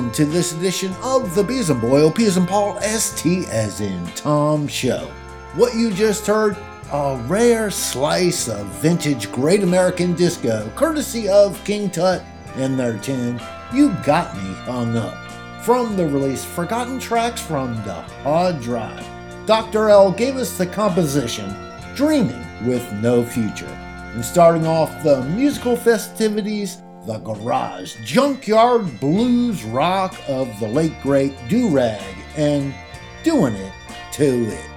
welcome to this edition of the Bees and Peas and Paul, ST as in Tom Show. What you just heard, a rare slice of vintage Great American Disco, courtesy of King Tutt and their tune, You Got Me Hung Up, from the release Forgotten Tracks from the Hard Drive. Dr. L gave us the composition Dreaming with No Future. And starting off the musical festivities, the garage junkyard blues rock of the late great Doo Rag and doing it to it.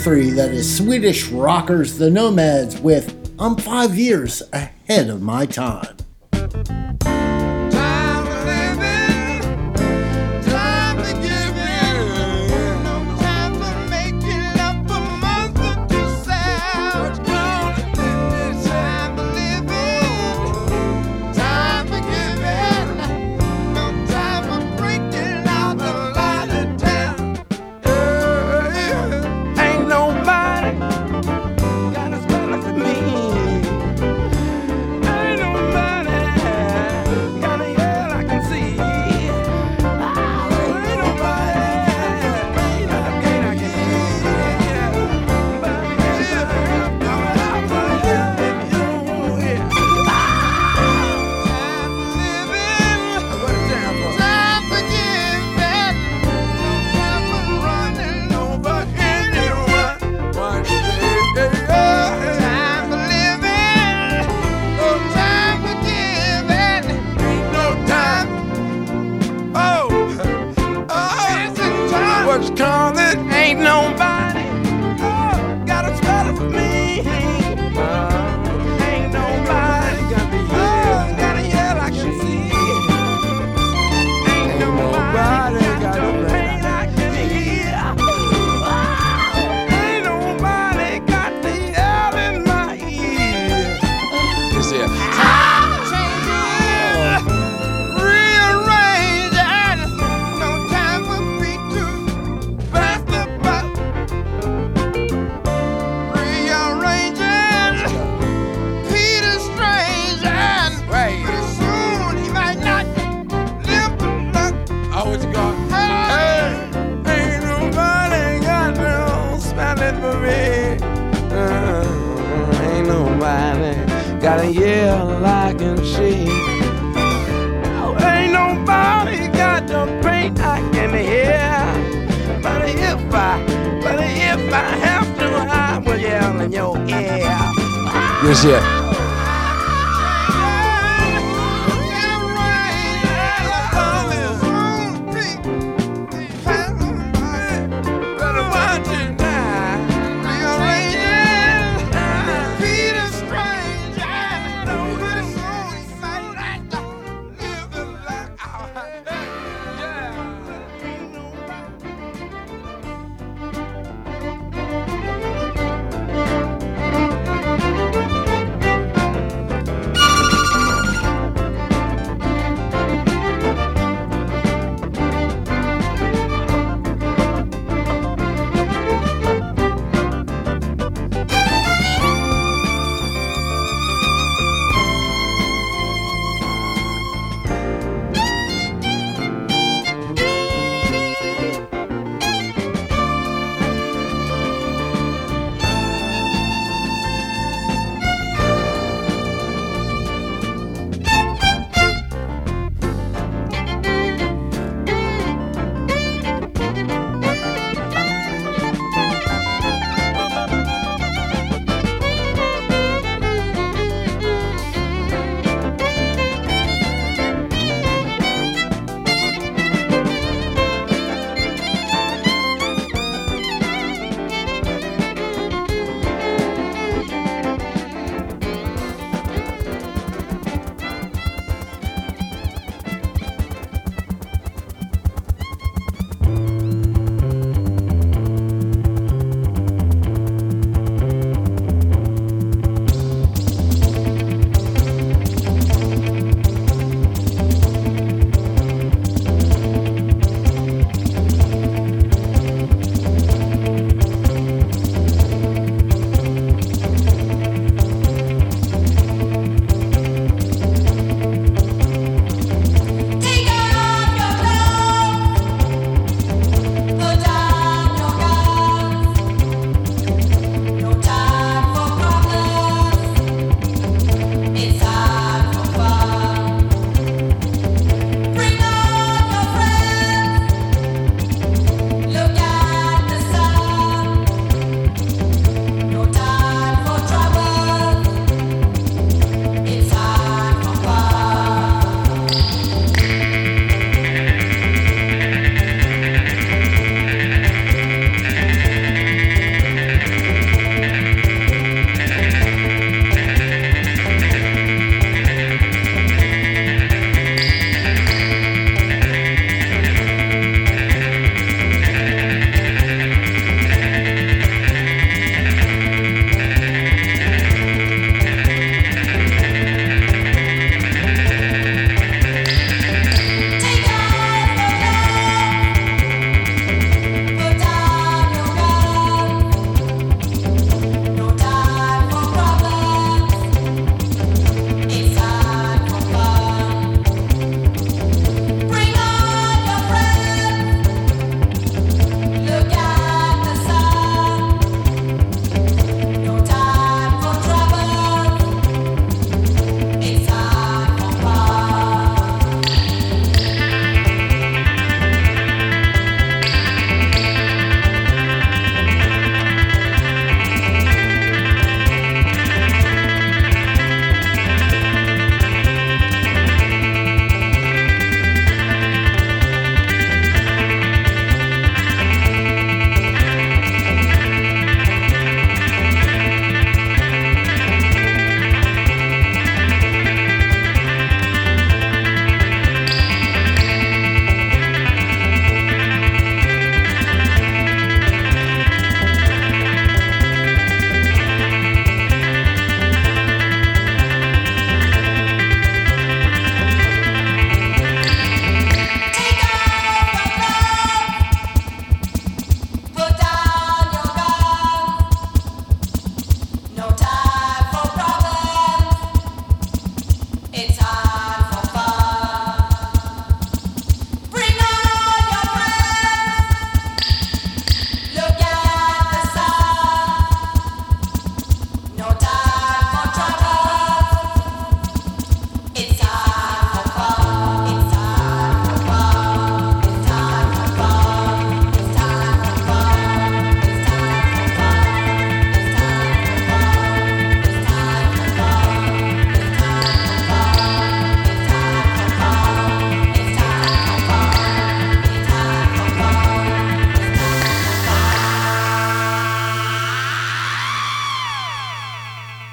That is Swedish rockers The Nomads with I'm Five Years Ahead of My Time. gotta yell like and she. Oh, ain't nobody got the pain I can hear. But if I, but if I have to, I will yell in your ear. Here's it.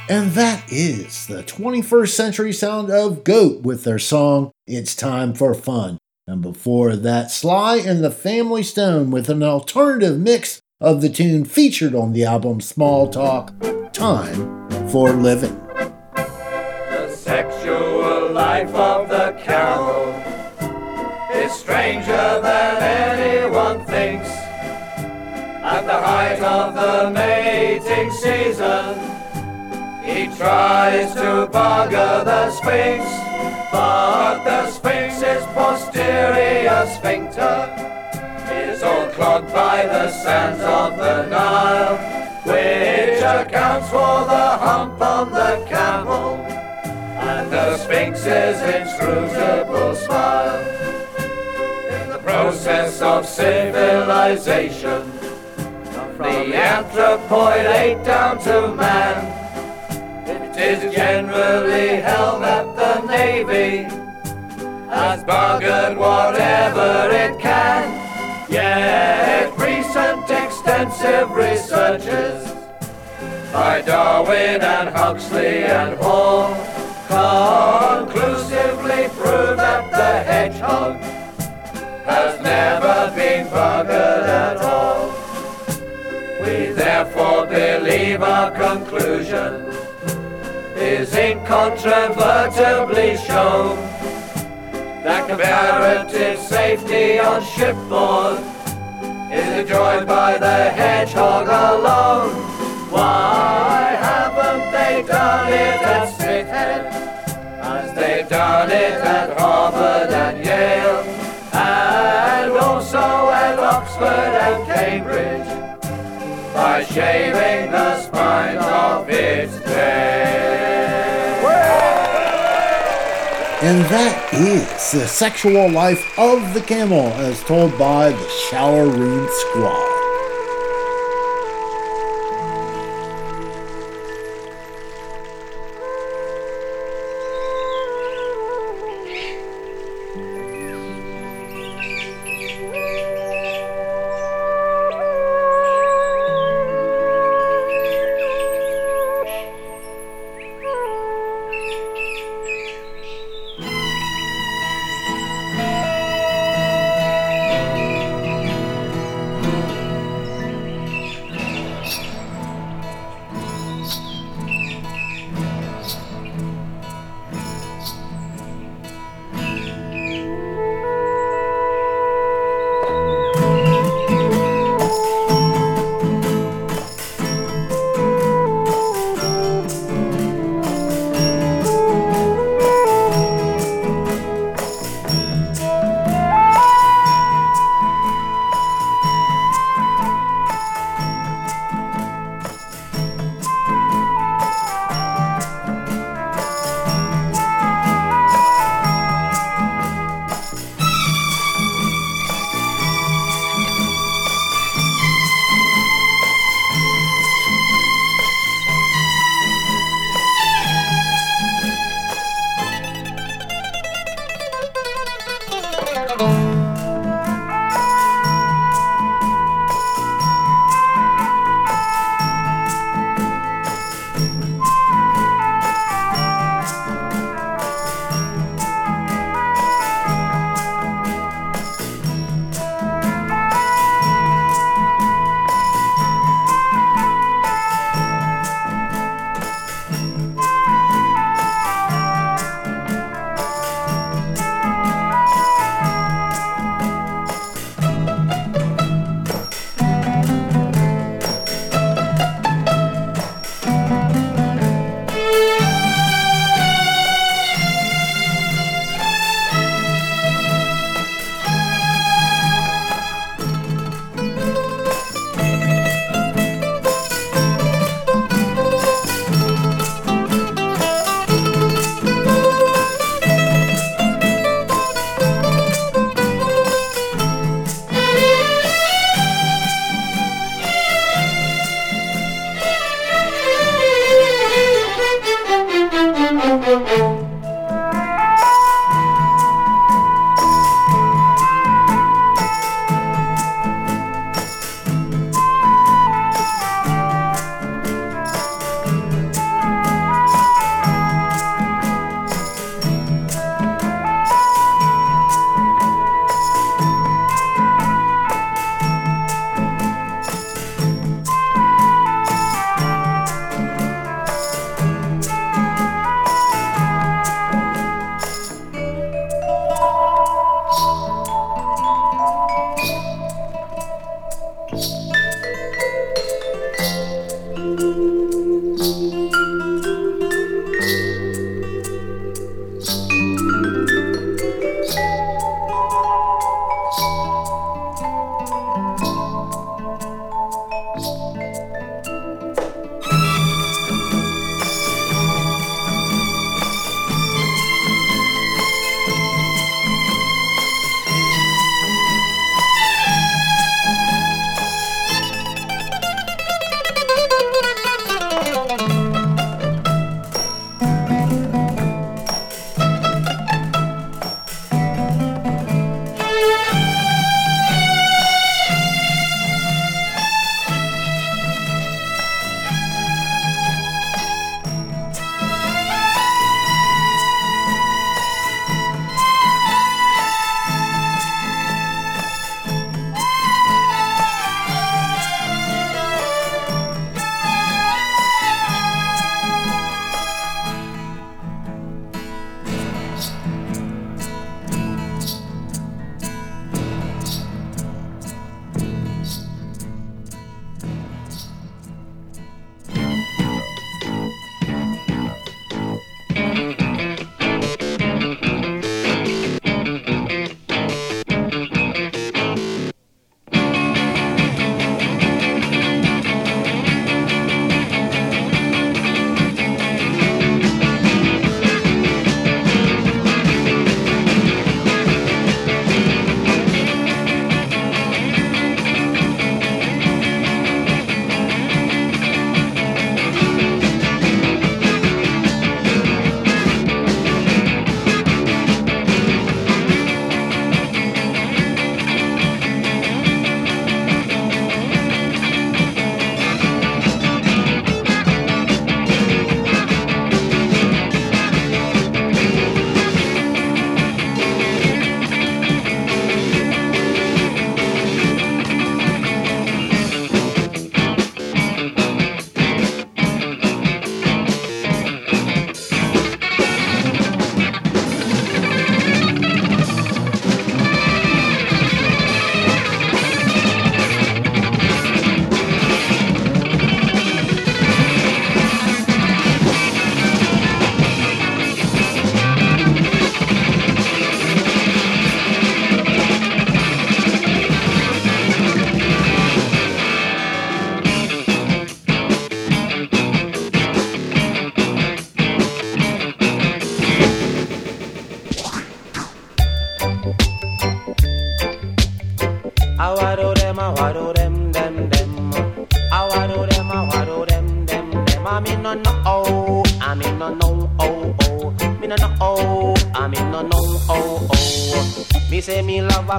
Is the 21st century sound of Goat with their song It's Time for Fun. And before that, Sly and the Family Stone with an alternative mix of the tune featured on the album Small Talk Time for Living. The sexual life of the cow is stranger than anyone thinks. At the height of the mating season, he tries to bugger the Sphinx, but the Sphinx's posterior sphincter is all clogged by the sands of the Nile, which accounts for the hump on the camel and the Sphinx's inscrutable smile. In the process of civilization, from the anthropoid ape down to man, is generally held that the Navy has buggered whatever it can. Yet recent extensive researches by Darwin and Huxley and Hall conclusively prove that the hedgehog has never been buggered at all. We therefore believe our conclusion is incontrovertibly shown that comparative safety on shipboard is enjoyed by the hedgehog alone. Why haven't they done it at Spithead as they've done it at Harvard and Yale and also at Oxford and Cambridge by shaving the spines of its tail? And that is the sexual life of the camel as told by the Shower Room Squad.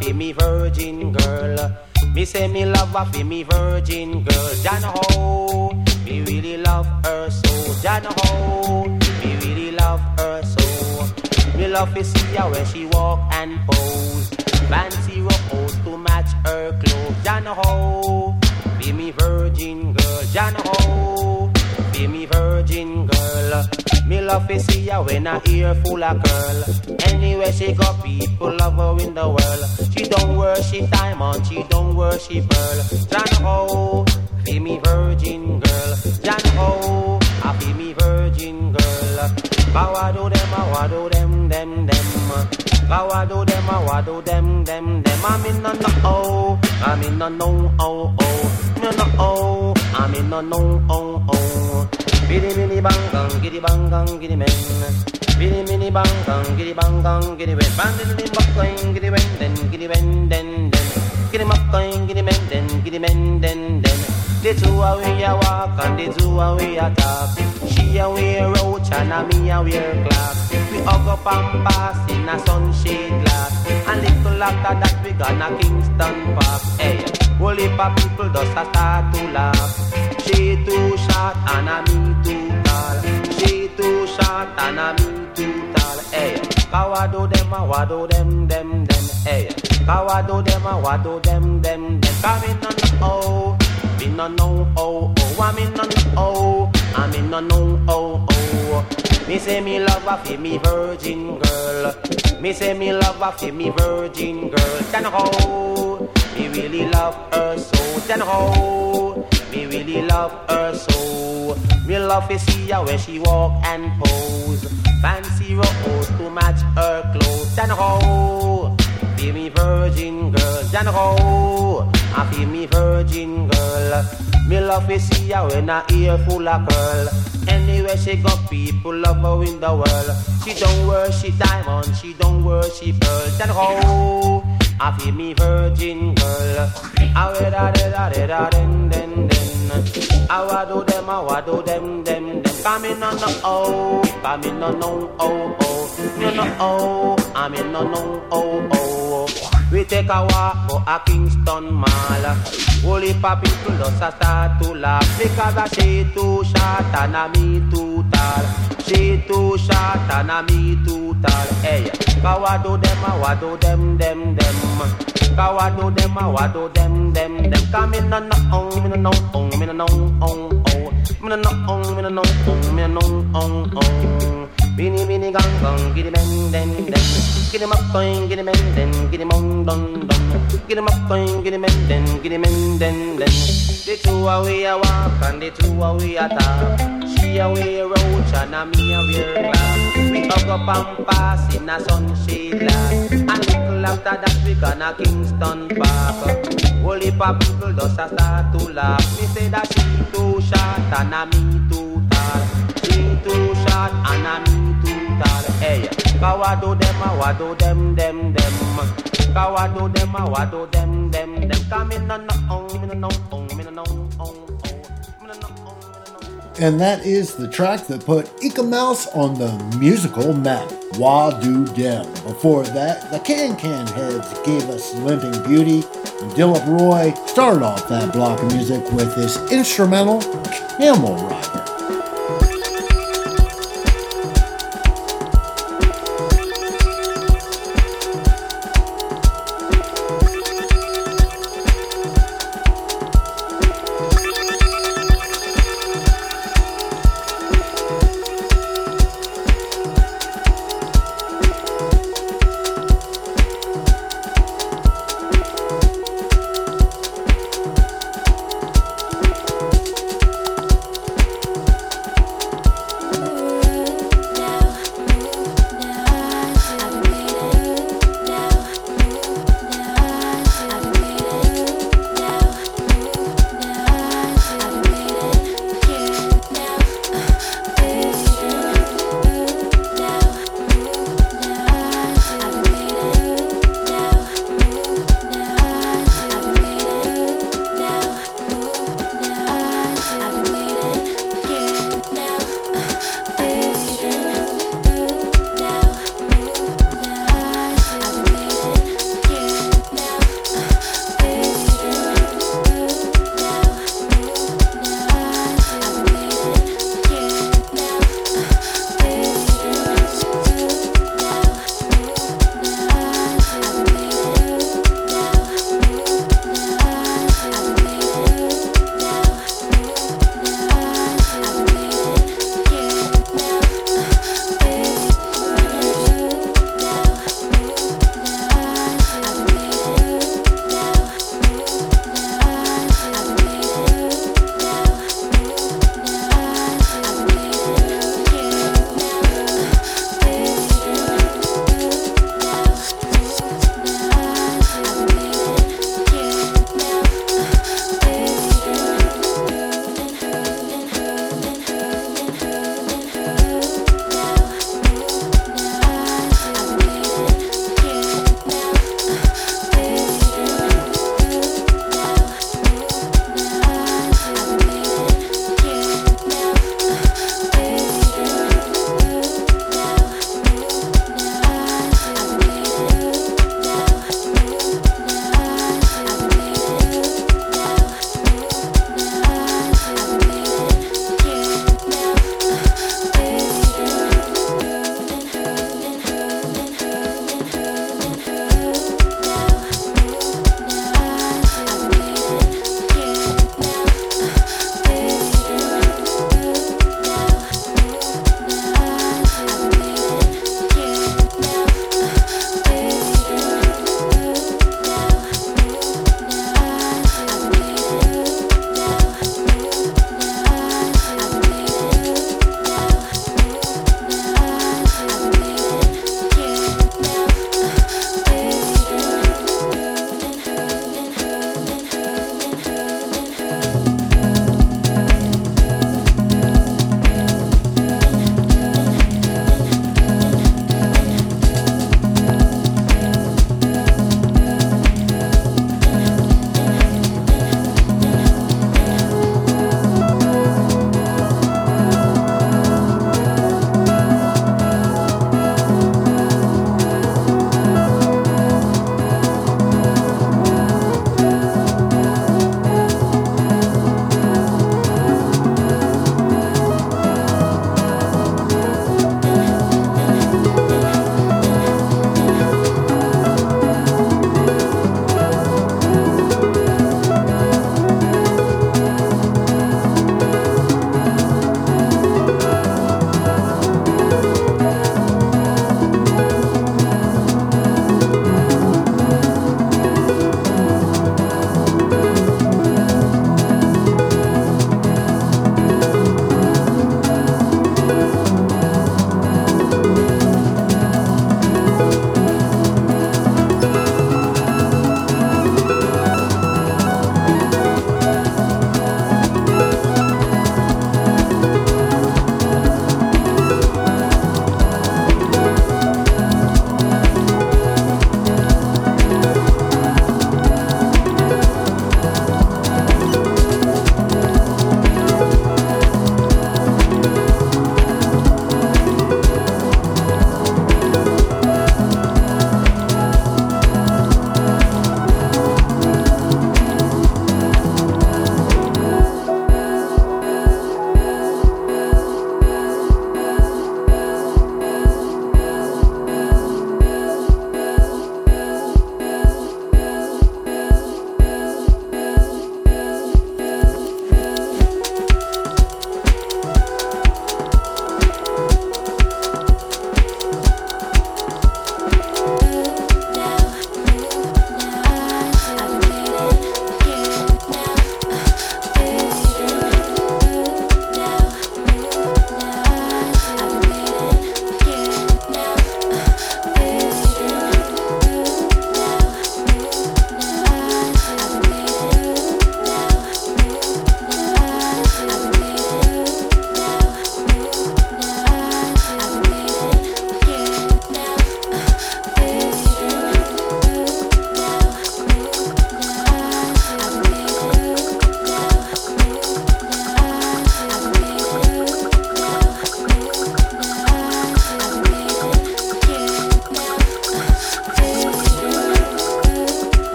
Fi me virgin girl. Me say me love a fi me virgin girl. Jana ho, me really love her so. Jana ho, me really love her so. Me love to see her when she worship pearl. Jana ho, be me virgin girl. Jana ho, I be me virgin girl. Bow do them, I do them, them, them. Bow do them, I do them, them, them. I'm in no no oh, I'm in no no oh oh, no no oh, I'm in no no oh oh. Biddy biddy bang bang, giddy bang bang, giddy man. Biddy biddy bang bang, giddy bang bang, giddy wen. Bang diddy bang bang, giddy wen den, giddy wen den den. Giddy map going, giddy men den, giddy men den den. The two a we a walk and the two a we a talk. She a wear roach and a me a wear clock. We hug up and pass in a sunshade glass. And little after that we gonna Kingston Park. Hey, whole heap of people just a start to laugh. She too short and a me too tall. She too short and a me too tall. Hey, Kawado them a wado them them them. Hey, Kawado them a wado them them them. Come in on the oh. Me no know oh oh, I me no know oh, I me no know oh oh. Me say me love a fi me virgin girl. Me say me love a fi me virgin girl. Then ho, oh. me really love her so. Then ho, oh. me really love her so. Me love to see her when she walk and pose. Fancy rose to match her clothes. Then ho, oh. Be me virgin girl. Then I feel me virgin girl. Me love to see her when her ear full of curl. Anywhere she go, people love her in the world. She don't worship diamond, she don't worship pearl. Then ho, I feel me virgin girl. Ah, I wear da da da da den den den. I ah, wa do them, I wa do them them Come in no no oh, come in no no oh oh, no no oh, I'm in no no oh oh. We take a walk for a Kingston Mall. Heap of people just a start to laugh because a she too short and a me too tall. She too short and a me too tall. Hey, kawa do them, a wa do them, them, them. Kawa do them, a wa do them, them, them. Come in no no oh, me no no oh, me no no oh oh. Me no oh, me no oh, me no no Bini bini gang gang, giddy men den den. Giddy up going, giddy men den, giddy mong don don. Giddy up going, giddy men den, giddy men den den. The two away a walk and the two away a talk. She a wear roach and a me a wear glass. We hug up and pass in a sunshade glass. And little after that we gonna Kingston Park. Heap of people just a start to laugh. Me say that she too short and a me too tall. She too short and me too tall. Hey, them, do them, them, them. Them, do them, them, them. Come in me me me me. And that is the track that put Eek-A-Mouse on the musical map, Wah Do Dem. Before that, the Can Can Heads gave us Limping Beauty, and Dilip Roy started off that block of music with his instrumental Camel Rider.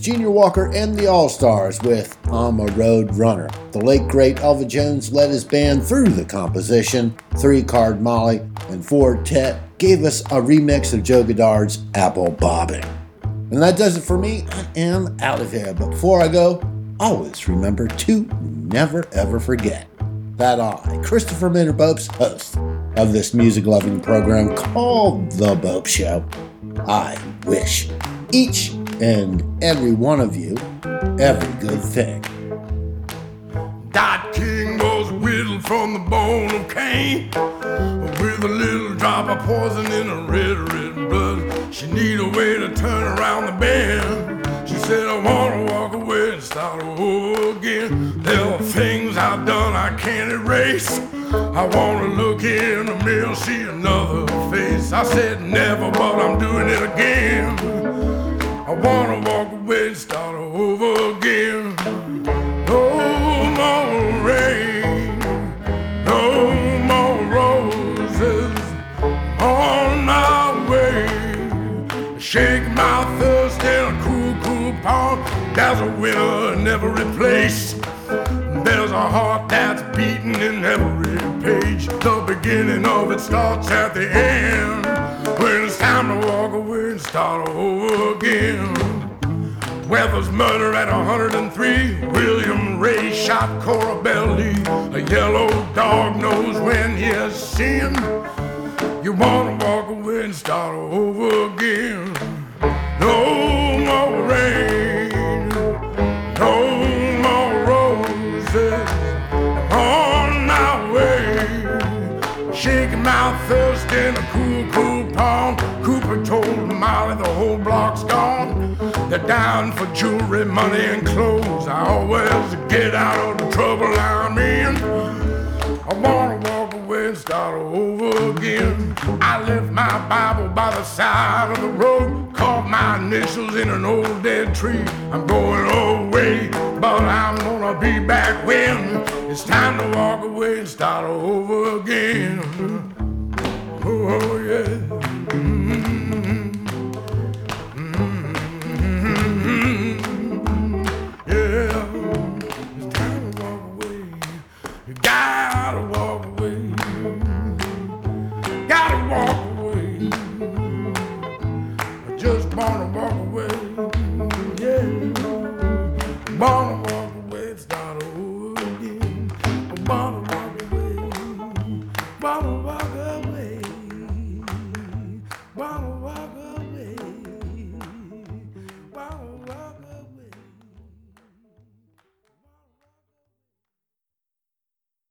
Junior Walker and the All Stars with I'm a Road Runner. The late great Elvin Jones led his band through the composition. Three Card Molly and Four Tet gave us a remix of Joe Goddard's Apple Bobbing. And that does it for me. I am out of here. But before I go, always remember to never ever forget that I, Christopher Minter Bopst, host of this music loving program called The Bopst Show, I wish each and every one of you every good thing. Dot King was whittled from the bone of Cain with a little drop of poison in her red, red blood. She need a way to turn around the bend. She said, I wanna walk away and start over again. There are things I've done I can't erase. I wanna look in the mirror, see another face. I said never, but I'm doing it again. I wanna walk away and start over again. No more rain, no more roses on my way. Shake my thirst in a cool, cool pond. There's a winner in every place. There's a heart that's beating in every page. The beginning of it starts at the end. When it's time to walk away and start over again. Weather's murder at 103. William Ray shot Cora Belly. A yellow dog knows when he's sin. You wanna walk away and start over again. My thirst in a cool, cool pond. Cooper told Molly the whole block's gone. They're down for jewelry, money, and clothes. I always get out of the trouble I'm in. I wanna start over again. I left my Bible by the side of the road, carved my initials in an old dead tree. I'm going away, but I'm gonna be back when it's time to walk away and start over again. Oh, oh yeah. Gotta